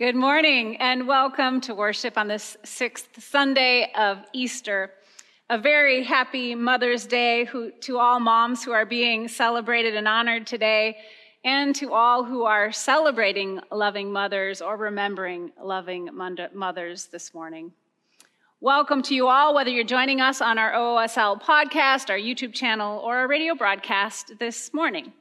Good morning and welcome to worship on this sixth Sunday of Easter. A very happy Mother's Day who, to all moms who are being celebrated and honored today, and to all who are celebrating loving mothers or remembering loving mothers this morning. Welcome to you all, whether you're joining us on our OSL podcast, our YouTube channel, or our radio broadcast this morning.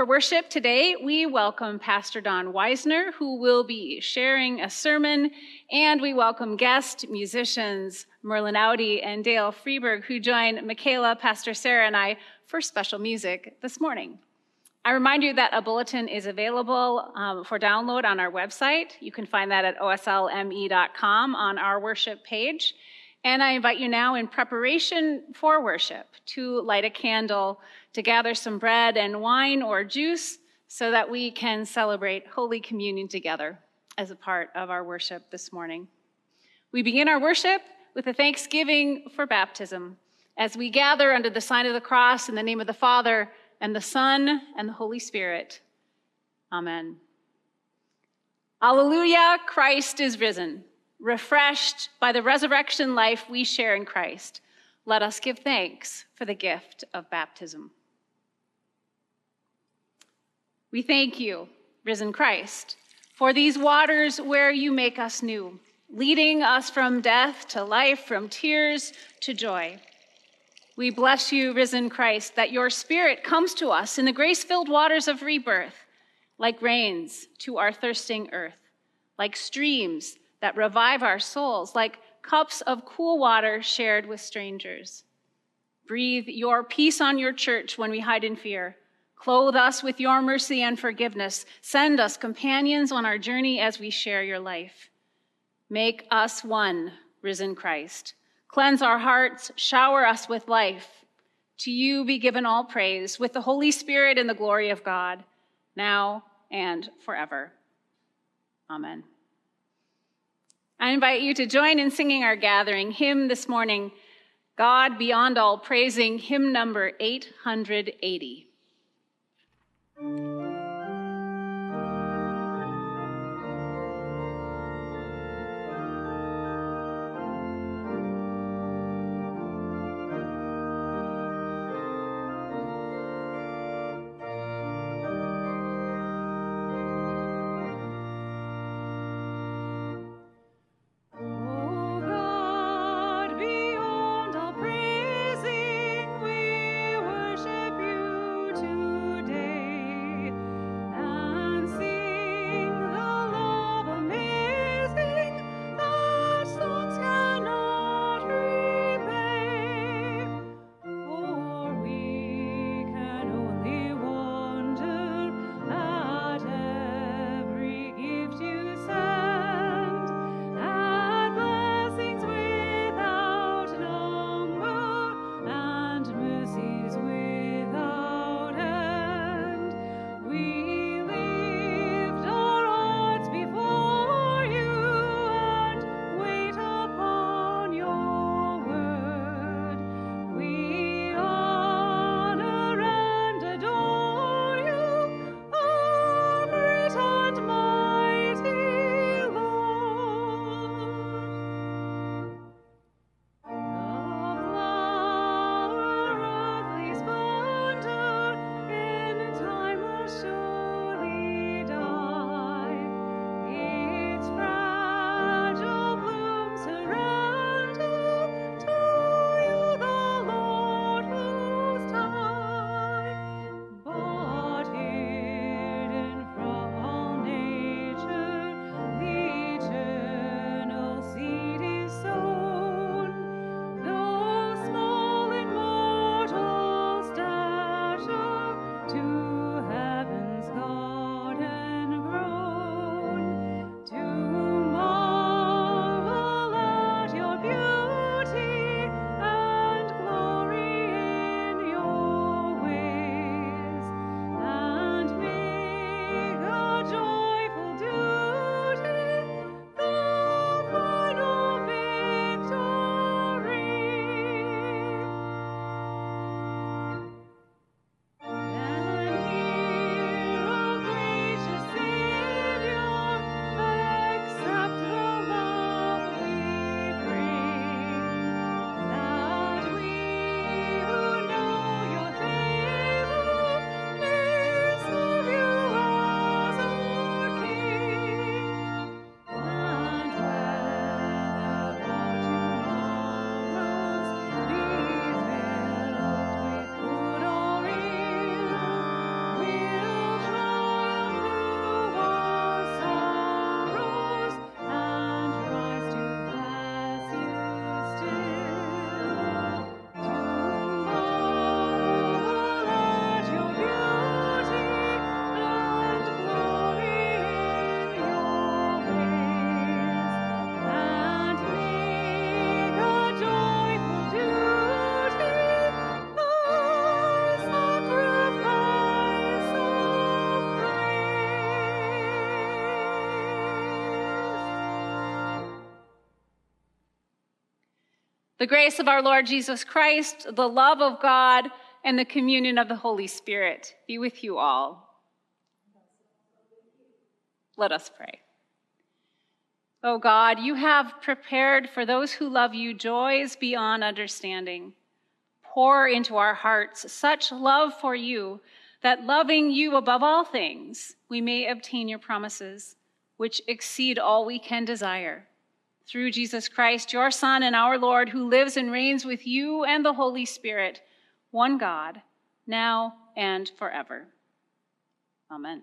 For worship today, we welcome Pastor Don Weisner, who will be sharing a sermon, and we welcome guest musicians Merlin Audi and Dale Freeberg, who join Michaela, Pastor Sarah, and I for special music this morning. I remind you that a bulletin is available um, for download on our website. You can find that at oslme.com on our worship page. And I invite you now, in preparation for worship, to light a candle, to gather some bread and wine or juice so that we can celebrate Holy Communion together as a part of our worship this morning. We begin our worship with a thanksgiving for baptism as we gather under the sign of the cross in the name of the Father and the Son and the Holy Spirit. Amen. Alleluia, Christ is risen. Refreshed by the resurrection life we share in Christ, let us give thanks for the gift of baptism. We thank you, risen Christ, for these waters where you make us new, leading us from death to life, from tears to joy. We bless you, risen Christ, that your spirit comes to us in the grace filled waters of rebirth, like rains to our thirsting earth, like streams that revive our souls like cups of cool water shared with strangers. Breathe your peace on your church when we hide in fear. Clothe us with your mercy and forgiveness. Send us companions on our journey as we share your life. Make us one, risen Christ. Cleanse our hearts, shower us with life. To you be given all praise with the Holy Spirit and the glory of God, now and forever. Amen. I invite you to join in singing our gathering hymn this morning, God Beyond All Praising, hymn number 880. The grace of our Lord Jesus Christ, the love of God, and the communion of the Holy Spirit be with you all. Let us pray. O oh God, you have prepared for those who love you joys beyond understanding. Pour into our hearts such love for you that loving you above all things, we may obtain your promises, which exceed all we can desire. Through Jesus Christ, your Son and our Lord, who lives and reigns with you and the Holy Spirit, one God, now and forever. Amen.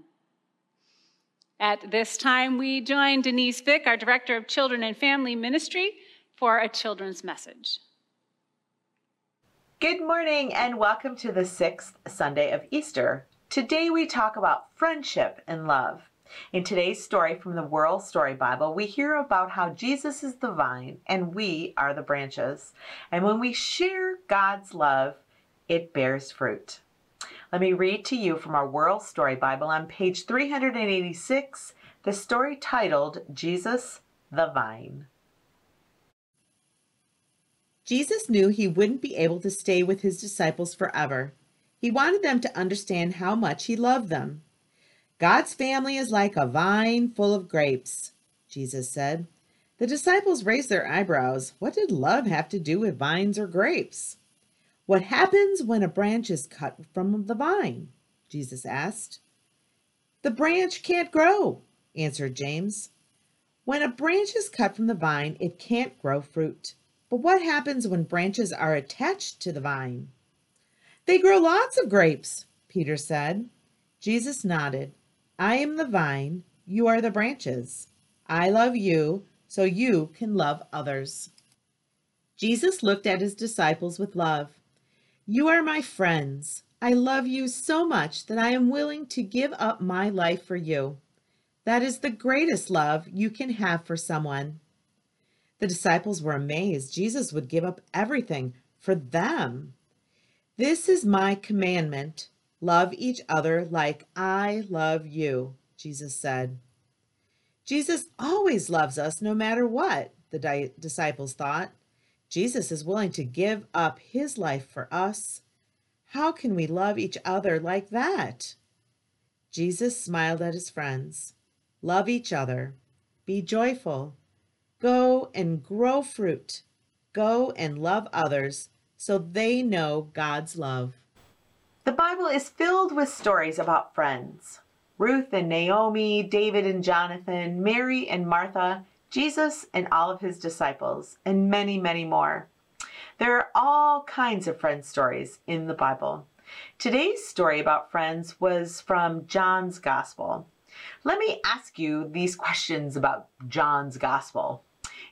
At this time, we join Denise Vick, our Director of Children and Family Ministry, for a children's message. Good morning and welcome to the sixth Sunday of Easter. Today we talk about friendship and love. In today's story from the Whirl Story Bible, we hear about how Jesus is the vine and we are the branches. And when we share God's love, it bears fruit. Let me read to you from our Whirl Story Bible on page 386, the story titled Jesus the Vine. Jesus knew he wouldn't be able to stay with his disciples forever. He wanted them to understand how much he loved them. God's family is like a vine full of grapes, Jesus said. The disciples raised their eyebrows. What did love have to do with vines or grapes? What happens when a branch is cut from the vine? Jesus asked. The branch can't grow, answered James. When a branch is cut from the vine, it can't grow fruit. But what happens when branches are attached to the vine? They grow lots of grapes, Peter said. Jesus nodded. I am the vine, you are the branches. I love you, so you can love others. Jesus looked at his disciples with love. You are my friends. I love you so much that I am willing to give up my life for you. That is the greatest love you can have for someone. The disciples were amazed Jesus would give up everything for them. This is my commandment love each other like I love you, Jesus said. Jesus always loves us no matter what, the di- disciples thought. Jesus is willing to give up his life for us. How can we love each other like that? Jesus smiled at his friends. Love each other. Be joyful. Go and grow fruit. Go and love others so they know God's love. The Bible is filled with stories about friends. Ruth and Naomi, David and Jonathan, Mary and Martha, Jesus and all of his disciples, and many, many more. There are all kinds of friend stories in the Bible. Today's story about friends was from John's Gospel. Let me ask you these questions about John's Gospel.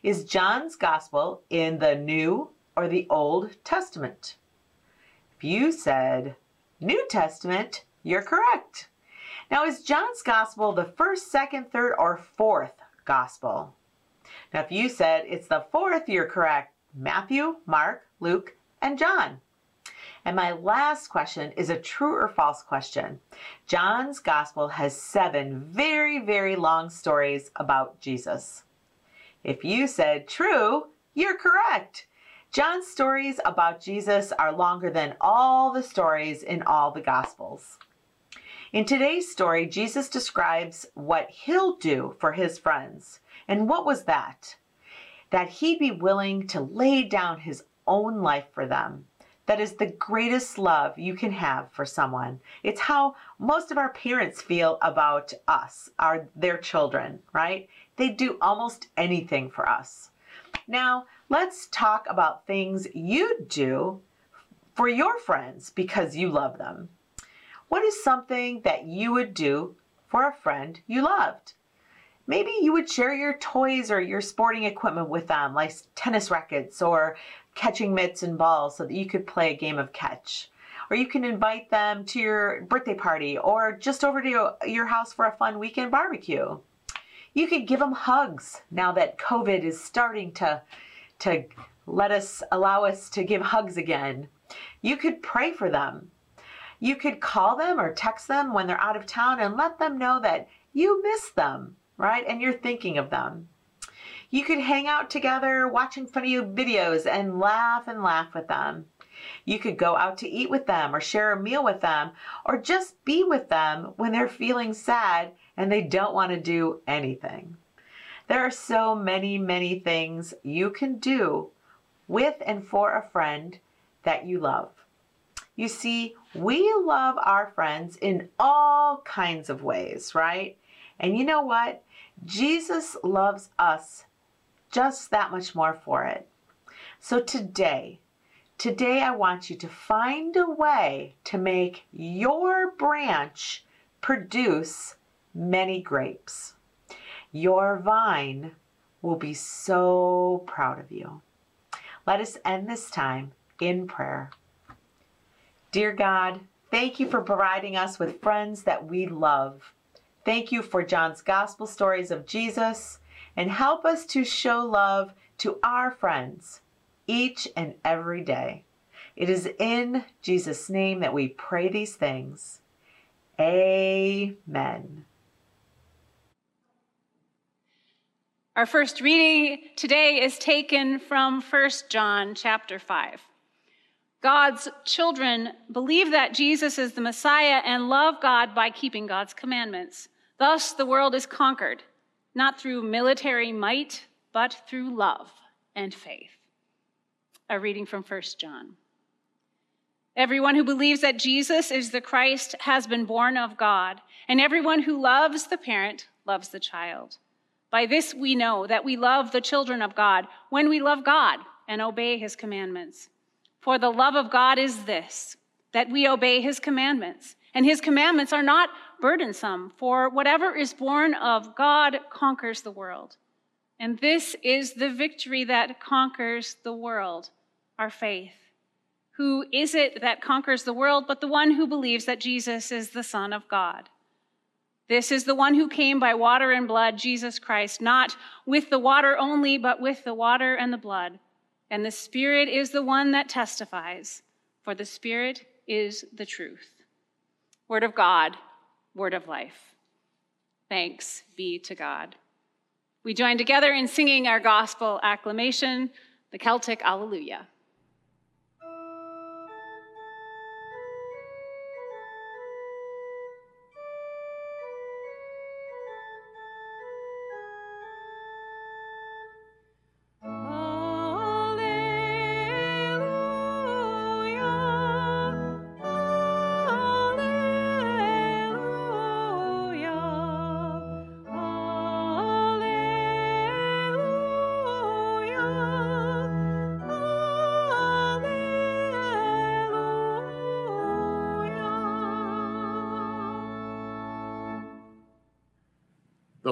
Is John's Gospel in the New or the Old Testament? If you said New Testament, you're correct. Now, is John's Gospel the first, second, third, or fourth Gospel? Now, if you said it's the fourth, you're correct. Matthew, Mark, Luke, and John. And my last question is a true or false question. John's gospel has seven very, very long stories about Jesus. If you said true, you're correct. John's stories about Jesus are longer than all the stories in all the gospels. In today's story, Jesus describes what he'll do for his friends. And what was that? That he'd be willing to lay down his own life for them. That is the greatest love you can have for someone. It's how most of our parents feel about us, our their children, right? They do almost anything for us. Now, let's talk about things you do for your friends because you love them. What is something that you would do for a friend you loved? maybe you would share your toys or your sporting equipment with them, like tennis rackets or catching mitts and balls, so that you could play a game of catch. Or you can invite them to your birthday party or just over to your house for a fun weekend barbecue. You could give them hugs now that COVID is starting to, to let us allow us to give hugs again. You could pray for them. You could call them or text them when they're out of town and let them know that you miss them right? And you're thinking of them. You could hang out together watching funny videos and laugh and laugh with them. You could go out to eat with them or share a meal with them or just be with them when they're feeling sad and they don't want to do anything. There are so many, many things you can do with and for a friend that you love. You see, we love our friends in all kinds of ways, right? And you know what? Jesus loves us just that much more for it. So today, today I want you to find a way to make your branch produce many grapes. Your vine will be so proud of you. Let us end this time in prayer. Dear God, thank you for providing us with friends that we love. Thank you for John's gospel stories of Jesus and help us to show love to our friends each and every day. It is in Jesus' name that we pray these things. Amen. Our first reading today is taken from 1 John chapter 5. God's children believe that Jesus is the Messiah and love God by keeping God's commandments. Thus, the world is conquered, not through military might, but through love and faith. A reading from 1 John. Everyone who believes that Jesus is the Christ has been born of God, and everyone who loves the parent loves the child. By this we know that we love the children of God when we love God and obey his commandments. For the love of God is this, that we obey his commandments. And his commandments are not burdensome, for whatever is born of God conquers the world. And this is the victory that conquers the world, our faith. Who is it that conquers the world but the one who believes that Jesus is the Son of God? This is the one who came by water and blood, Jesus Christ, not with the water only, but with the water and the blood. And the Spirit is the one that testifies, for the Spirit is the truth. Word of God, word of life. Thanks be to God. We join together in singing our gospel acclamation, the Celtic Alleluia.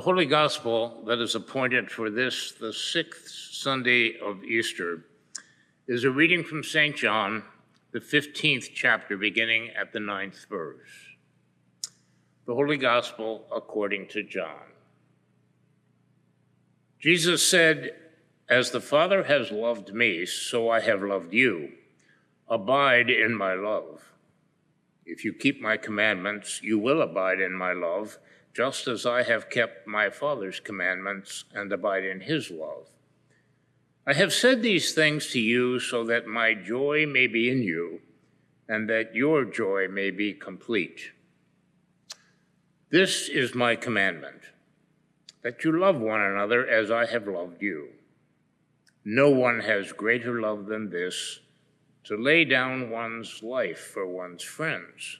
Holy Gospel that is appointed for this, the sixth Sunday of Easter, is a reading from St. John, the 15th chapter, beginning at the ninth verse. The Holy Gospel according to John. Jesus said, As the Father has loved me, so I have loved you. Abide in my love. If you keep my commandments, you will abide in my love just as I have kept my Father's commandments and abide in his love. I have said these things to you so that my joy may be in you and that your joy may be complete. This is my commandment that you love one another as I have loved you. No one has greater love than this to lay down one's life for one's friends.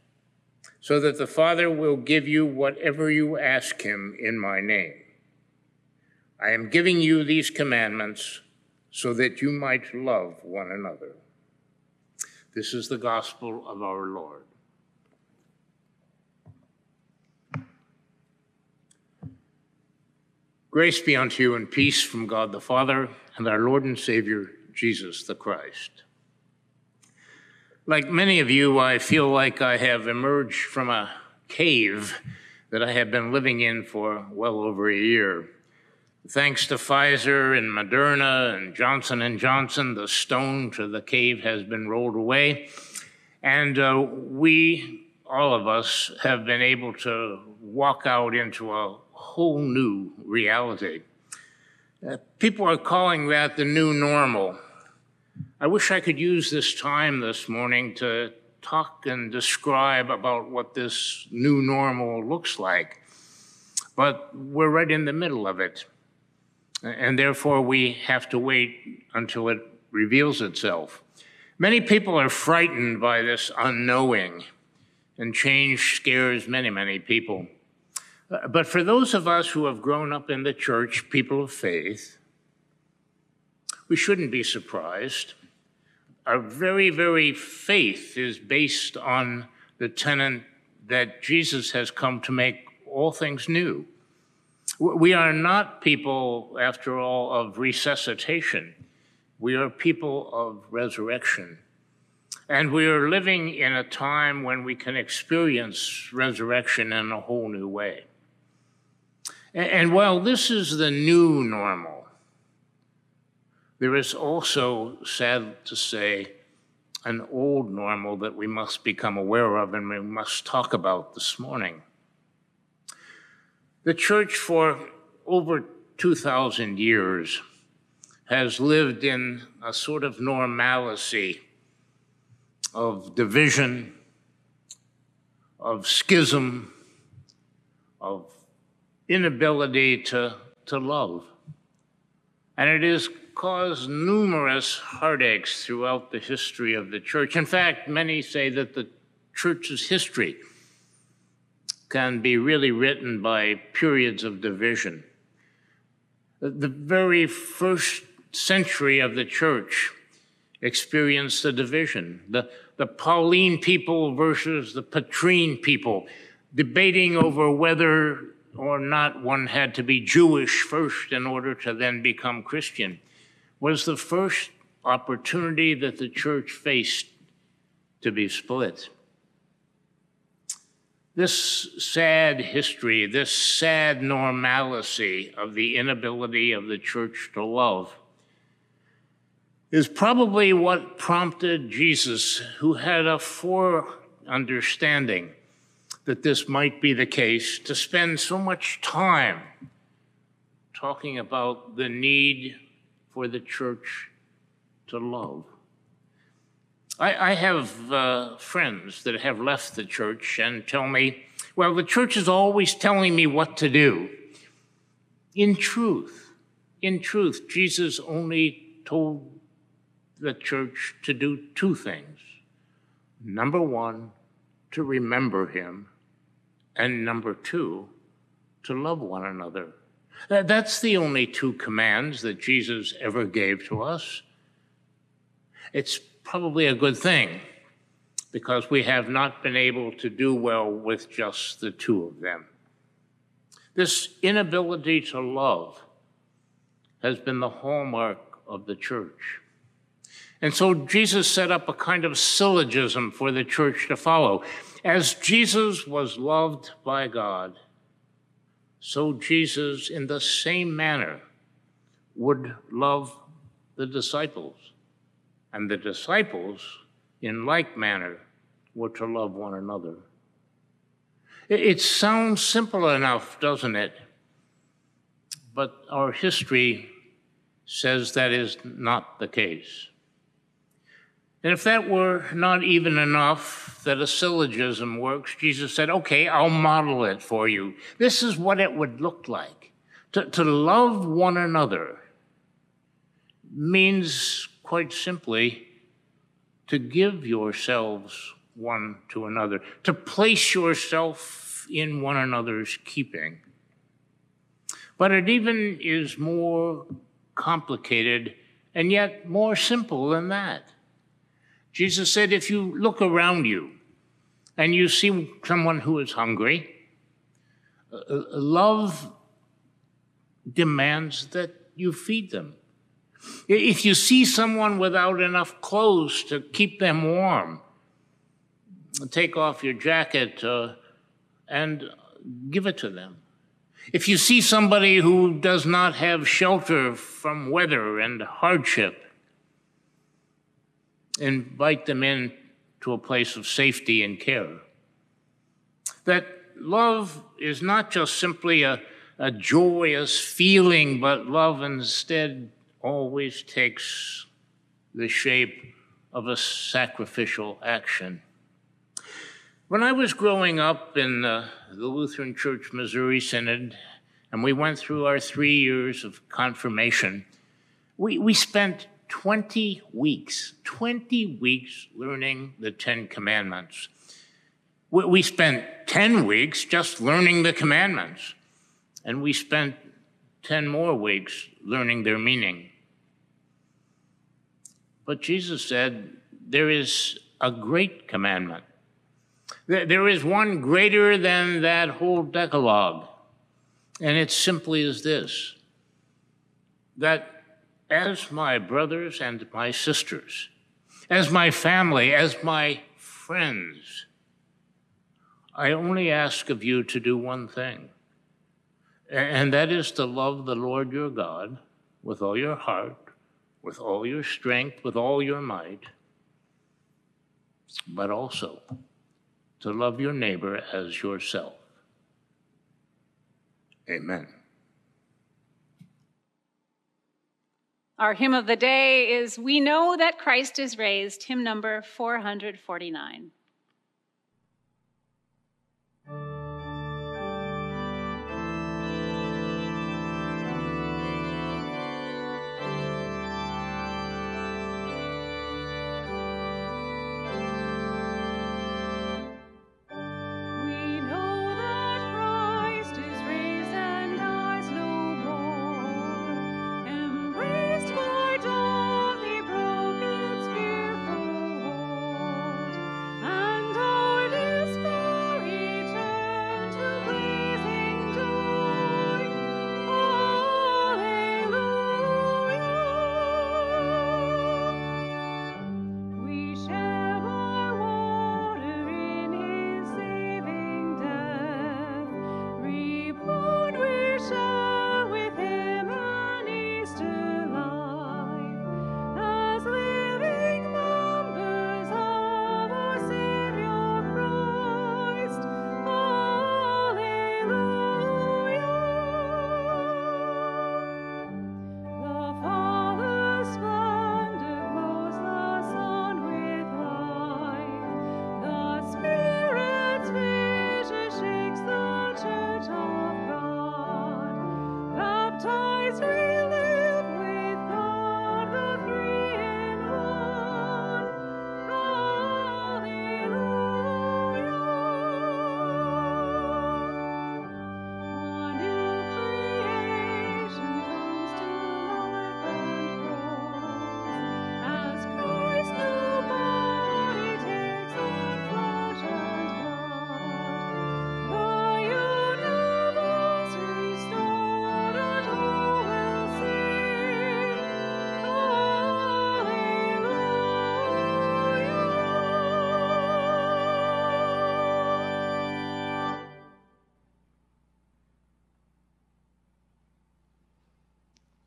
so that the Father will give you whatever you ask him in my name. I am giving you these commandments so that you might love one another. This is the gospel of our Lord. Grace be unto you and peace from God the Father and our Lord and Savior, Jesus the Christ. Like many of you, I feel like I have emerged from a cave that I have been living in for well over a year. Thanks to Pfizer and Moderna and Johnson Johnson, the stone to the cave has been rolled away, and uh, we, all of us, have been able to walk out into a whole new reality. Uh, people are calling that the new normal. I wish I could use this time this morning to talk and describe about what this new normal looks like, but we're right in the middle of it. And therefore, we have to wait until it reveals itself. Many people are frightened by this unknowing, and change scares many, many people. But for those of us who have grown up in the church, people of faith, we shouldn't be surprised. Our very, very faith is based on the tenet that Jesus has come to make all things new. We are not people, after all, of resuscitation. We are people of resurrection. And we are living in a time when we can experience resurrection in a whole new way. And while this is the new normal, there is also, sad to say, an old normal that we must become aware of and we must talk about this morning. The church, for over 2,000 years, has lived in a sort of normalcy of division, of schism, of inability to, to love. And it has caused numerous heartaches throughout the history of the church. In fact, many say that the church's history can be really written by periods of division. The very first century of the church experienced a division. The, the Pauline people versus the Petrine people, debating over whether or not one had to be Jewish first in order to then become Christian, was the first opportunity that the church faced to be split. This sad history, this sad normalcy of the inability of the church to love, is probably what prompted Jesus, who had a fore understanding that this might be the case, to spend so much time talking about the need for the church to love. I, I have uh, friends that have left the church and tell me, well, the church is always telling me what to do. In truth, in truth, Jesus only told the church to do two things. Number one, to remember him and number two, to love one another. That's the only two commands that Jesus ever gave to us. It's probably a good thing because we have not been able to do well with just the two of them. This inability to love has been the hallmark of the church. And so Jesus set up a kind of syllogism for the church to follow. As Jesus was loved by God, so Jesus, in the same manner, would love the disciples. And the disciples, in like manner, were to love one another. It sounds simple enough, doesn't it? But our history says that is not the case. And if that were not even enough that a syllogism works, Jesus said, okay, I'll model it for you. This is what it would look like. To, to love one another means, quite simply, to give yourselves one to another, to place yourself in one another's keeping. But it even is more complicated and yet more simple than that. Jesus said, if you look around you and you see someone who is hungry, uh, uh, love demands that you feed them. If you see someone without enough clothes to keep them warm, take off your jacket uh, and give it to them. If you see somebody who does not have shelter from weather and hardship, invite them in to a place of safety and care. That love is not just simply a, a joyous feeling, but love instead always takes the shape of a sacrificial action. When I was growing up in uh, the Lutheran Church Missouri Synod, and we went through our three years of confirmation, we, we spent 20 weeks, 20 weeks learning the Ten Commandments. We, spent 10 weeks just learning the commandments, and we spent 10 more weeks learning their meaning. But Jesus said, There is a great commandment there is one greater than that whole Decalogue, and it simply is this that as my brothers and my sisters, as my family, as my friends, I only ask of you to do one thing, and that is to love the Lord your God with all your heart, with all your strength, with all your might, but also to love your neighbor as yourself. Amen. Our hymn of the day is We Know That Christ is Raised, hymn number 449.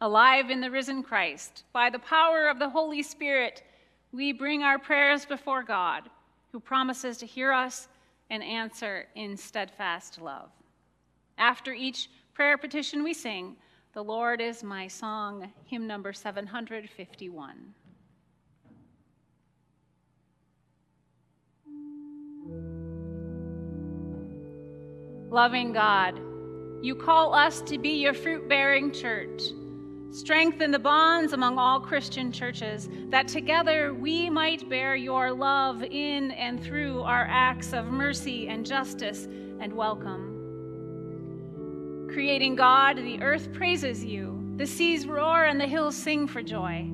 Alive in the risen Christ. By the power of the Holy Spirit, we bring our prayers before God, who promises to hear us and answer in steadfast love. After each prayer petition we sing, The Lord is my song, hymn number 751. Loving God, you call us to be your fruit bearing church. Strengthen the bonds among all Christian churches, that together we might bear your love in and through our acts of mercy and justice and welcome. Creating God, the earth praises you, the seas roar and the hills sing for joy.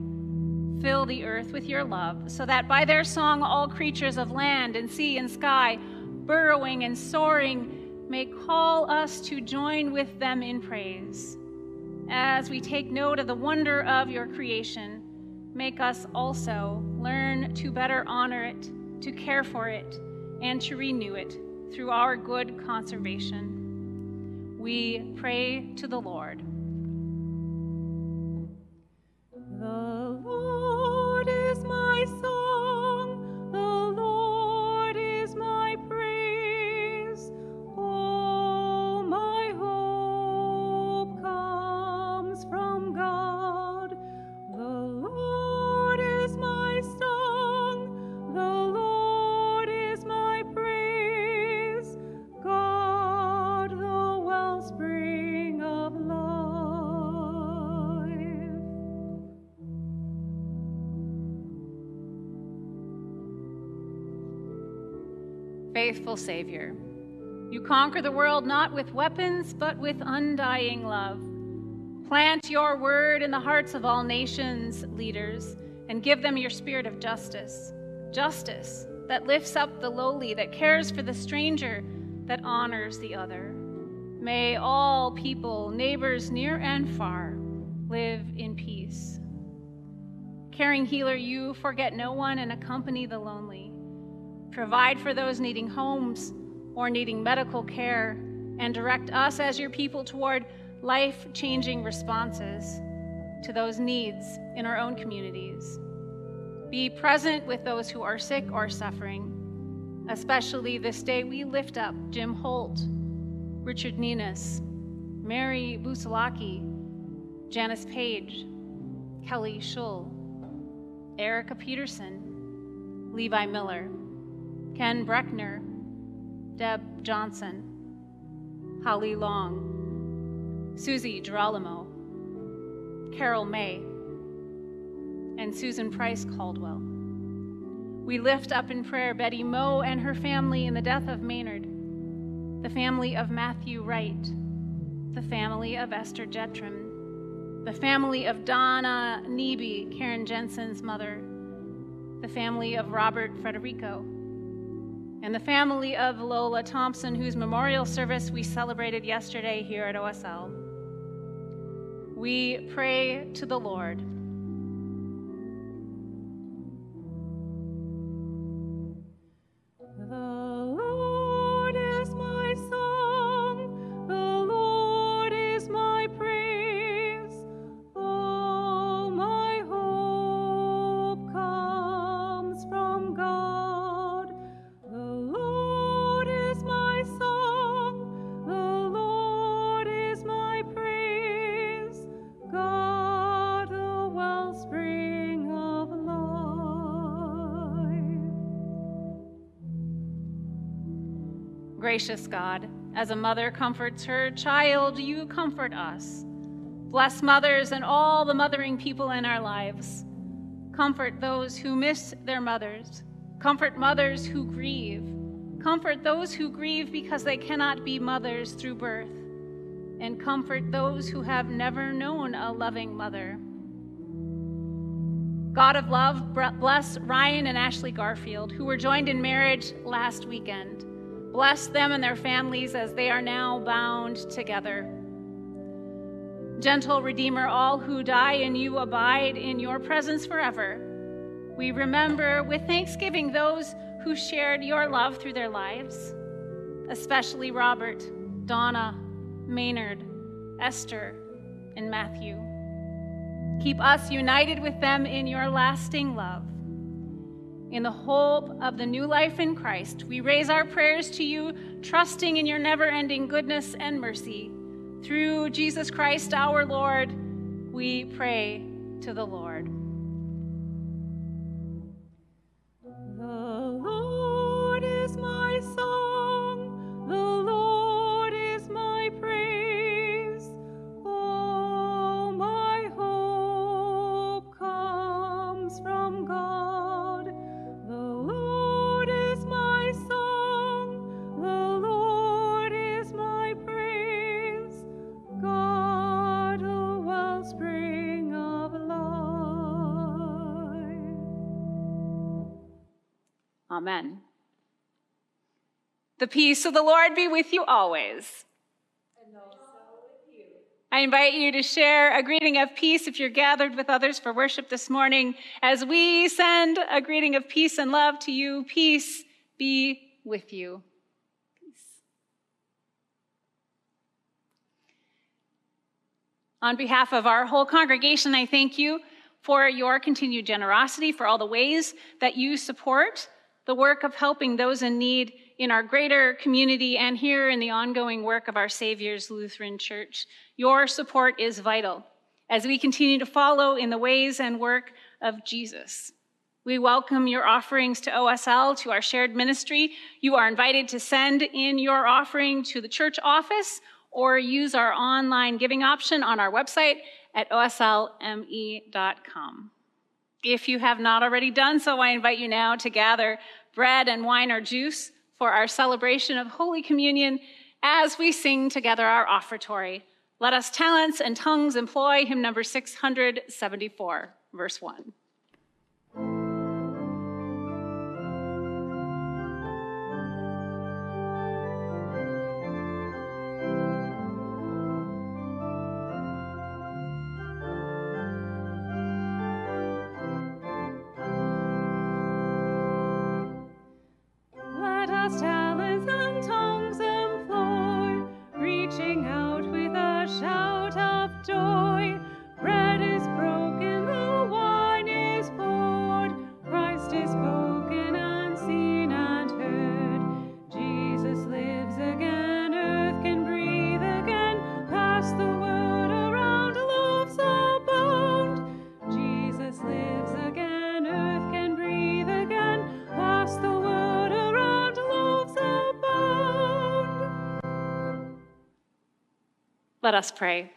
Fill the earth with your love, so that by their song all creatures of land and sea and sky, burrowing and soaring, may call us to join with them in praise. As we take note of the wonder of your creation, make us also learn to better honor it, to care for it, and to renew it through our good conservation. We pray to the Lord. Savior, you conquer the world not with weapons, but with undying love. Plant your word in the hearts of all nations' leaders and give them your spirit of justice. Justice that lifts up the lowly, that cares for the stranger, that honors the other. May all people, neighbors near and far, live in peace. Caring healer, you forget no one and accompany the lonely. Provide for those needing homes or needing medical care, and direct us as your people toward life changing responses to those needs in our own communities. Be present with those who are sick or suffering. Especially this day, we lift up Jim Holt, Richard Ninas, Mary Busalaki, Janice Page, Kelly Schull, Erica Peterson, Levi Miller, Ken Breckner, Deb Johnson, Holly Long, Susie Girolamo, Carol May, and Susan Price Caldwell. We lift up in prayer Betty Moe and her family in the death of Maynard, the family of Matthew Wright, the family of Esther Jetram, the family of Donna Neby, Karen Jensen's mother, the family of Robert Frederico, and the family of Lola Thompson, whose memorial service we celebrated yesterday here at OSL. We pray to the Lord. Gracious God, as a mother comforts her child, you comfort us. Bless mothers and all the mothering people in our lives. Comfort those who miss their mothers. Comfort mothers who grieve. Comfort those who grieve because they cannot be mothers through birth. And comfort those who have never known a loving mother. God of love, bless Ryan and Ashley Garfield, who were joined in marriage last weekend. Bless them and their families as they are now bound together. Gentle Redeemer, all who die in you abide in your presence forever. We remember with thanksgiving those who shared your love through their lives, especially Robert, Donna, Maynard, Esther, and Matthew. Keep us united with them in your lasting love. In the hope of the new life in Christ, we raise our prayers to you, trusting in your never ending goodness and mercy. Through Jesus Christ our Lord, we pray to the Lord. Amen. The peace of the Lord be with you always. I invite you to share a greeting of peace if you're gathered with others for worship this morning as we send a greeting of peace and love to you. Peace be with you. Peace. On behalf of our whole congregation, I thank you for your continued generosity, for all the ways that you support the work of helping those in need in our greater community and here in the ongoing work of our Savior's Lutheran Church. Your support is vital as we continue to follow in the ways and work of Jesus. We welcome your offerings to OSL, to our shared ministry. You are invited to send in your offering to the church office or use our online giving option on our website at oslme.com. If you have not already done so, I invite you now to gather bread and wine or juice for our celebration of Holy Communion as we sing together our offertory. Let us talents and tongues employ hymn number 674, verse 1. Let us pray.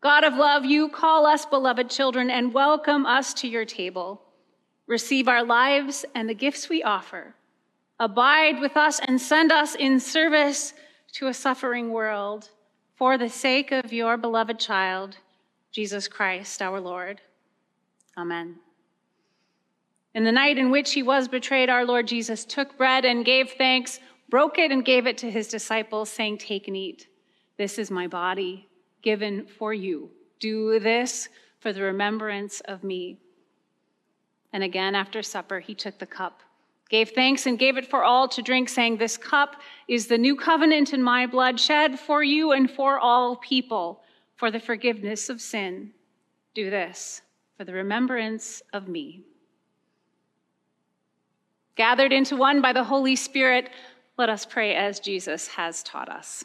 God of love, you call us beloved children and welcome us to your table. Receive our lives and the gifts we offer. Abide with us and send us in service to a suffering world for the sake of your beloved child, Jesus Christ our Lord. Amen. In the night in which he was betrayed, our Lord Jesus took bread and gave thanks, broke it, and gave it to his disciples, saying, Take and eat. This is my body given for you. Do this for the remembrance of me. And again, after supper, he took the cup, gave thanks, and gave it for all to drink, saying, This cup is the new covenant in my blood, shed for you and for all people for the forgiveness of sin. Do this for the remembrance of me. Gathered into one by the Holy Spirit, let us pray as Jesus has taught us.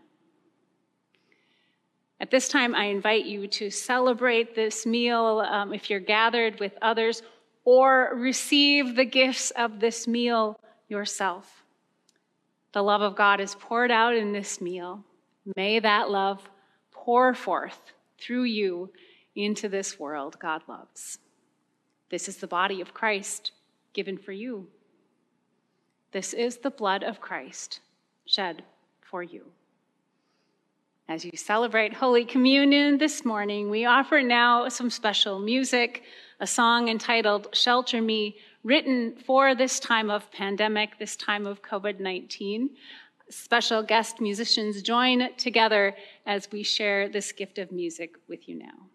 At this time, I invite you to celebrate this meal um, if you're gathered with others or receive the gifts of this meal yourself. The love of God is poured out in this meal. May that love pour forth through you into this world God loves. This is the body of Christ given for you. This is the blood of Christ shed for you. As you celebrate Holy Communion this morning, we offer now some special music, a song entitled Shelter Me, written for this time of pandemic, this time of COVID 19. Special guest musicians join together as we share this gift of music with you now.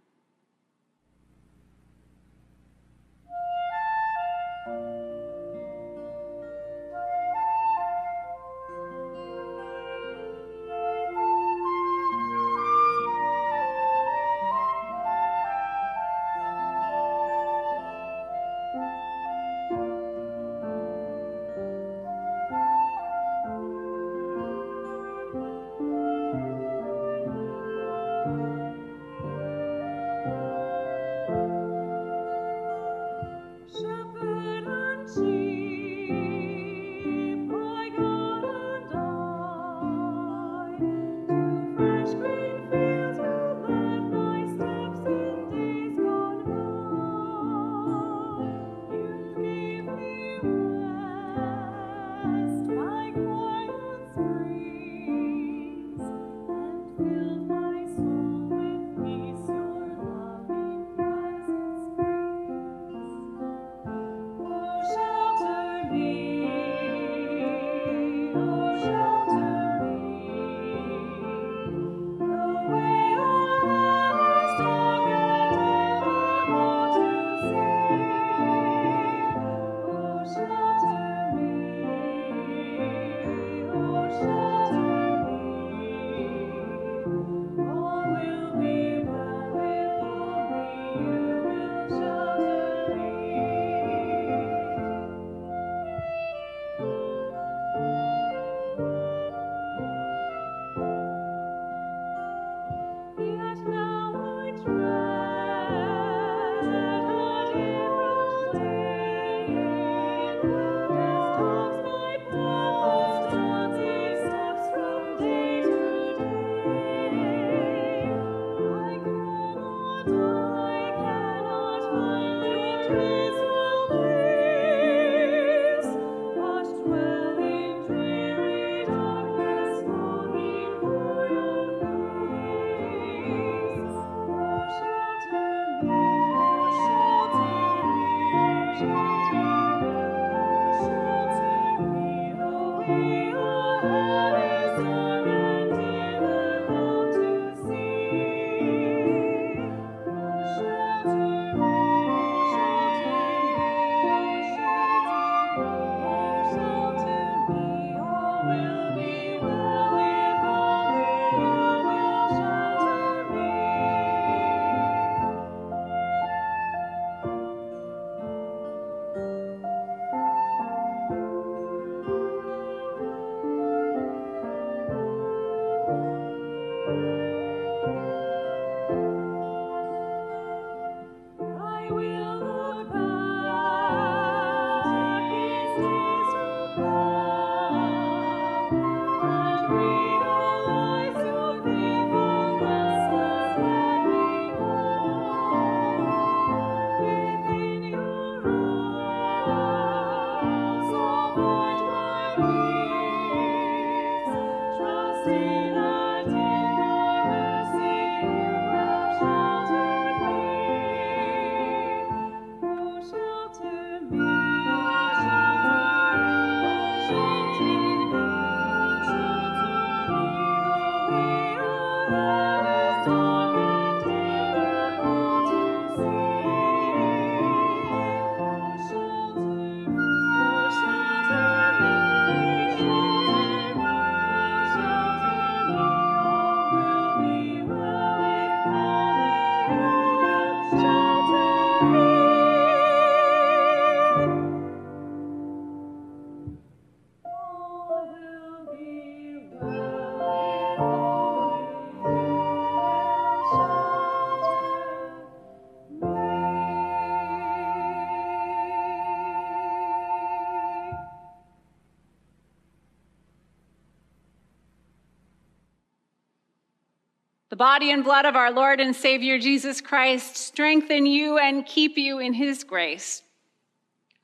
The body and blood of our Lord and Savior Jesus Christ strengthen you and keep you in his grace.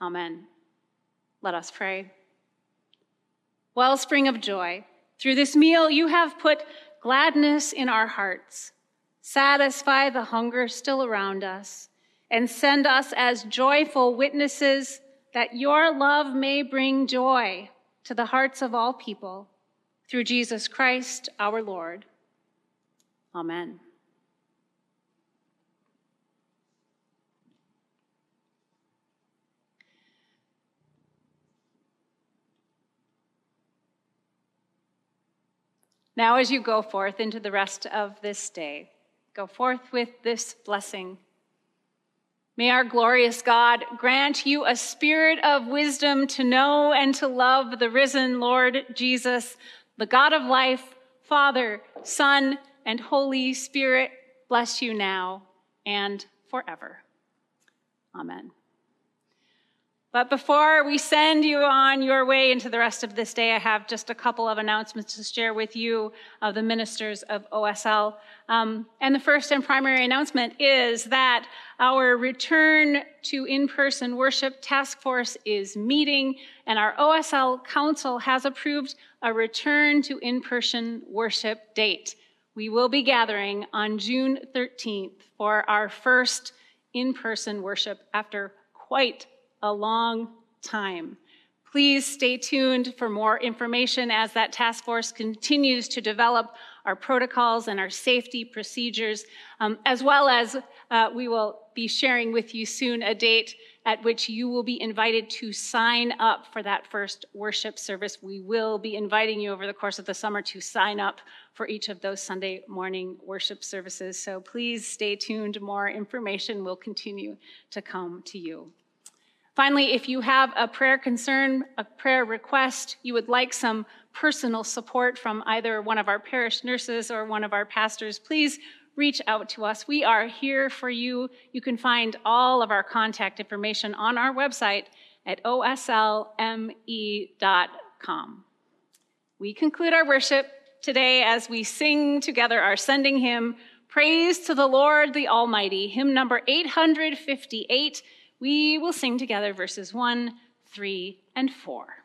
Amen. Let us pray. Wellspring of joy, through this meal you have put gladness in our hearts. Satisfy the hunger still around us and send us as joyful witnesses that your love may bring joy to the hearts of all people. Through Jesus Christ our Lord. Amen. Now, as you go forth into the rest of this day, go forth with this blessing. May our glorious God grant you a spirit of wisdom to know and to love the risen Lord Jesus, the God of life, Father, Son, and Holy Spirit bless you now and forever. Amen. But before we send you on your way into the rest of this day, I have just a couple of announcements to share with you of the ministers of OSL. Um, and the first and primary announcement is that our return to in person worship task force is meeting, and our OSL council has approved a return to in person worship date. We will be gathering on June 13th for our first in person worship after quite a long time. Please stay tuned for more information as that task force continues to develop our protocols and our safety procedures, um, as well as uh, we will be sharing with you soon a date at which you will be invited to sign up for that first worship service. We will be inviting you over the course of the summer to sign up for each of those Sunday morning worship services. So please stay tuned. More information will continue to come to you. Finally, if you have a prayer concern, a prayer request, you would like some personal support from either one of our parish nurses or one of our pastors, please reach out to us. We are here for you. You can find all of our contact information on our website at oslme.com. We conclude our worship today as we sing together our sending hymn, Praise to the Lord the Almighty, hymn number 858. We will sing together verses 1, 3, and 4.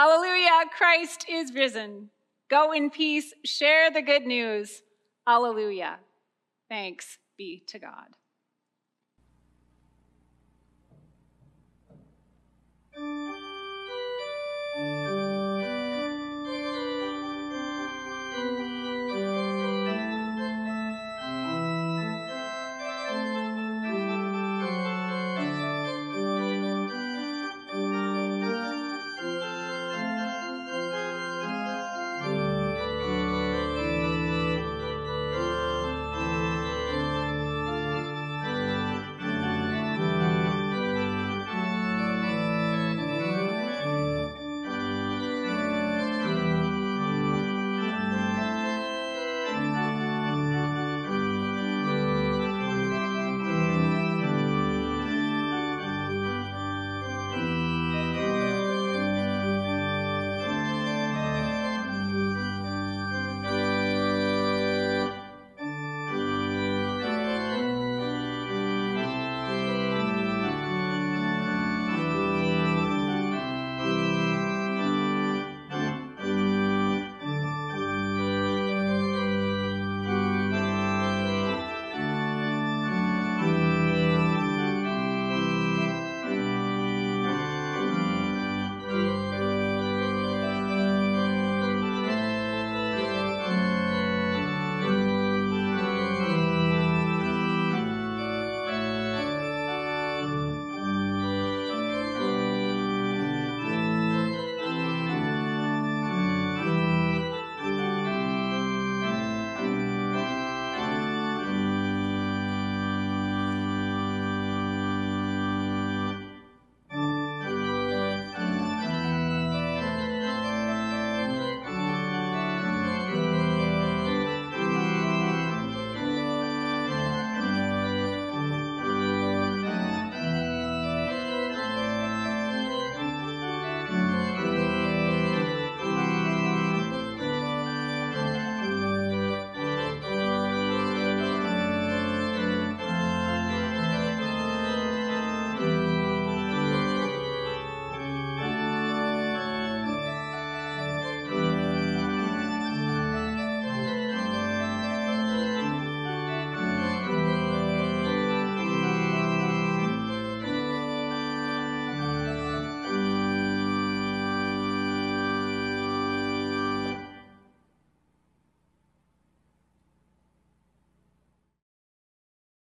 Hallelujah! Christ is risen. Go in peace, share the good news. Hallelujah! Thanks be to God.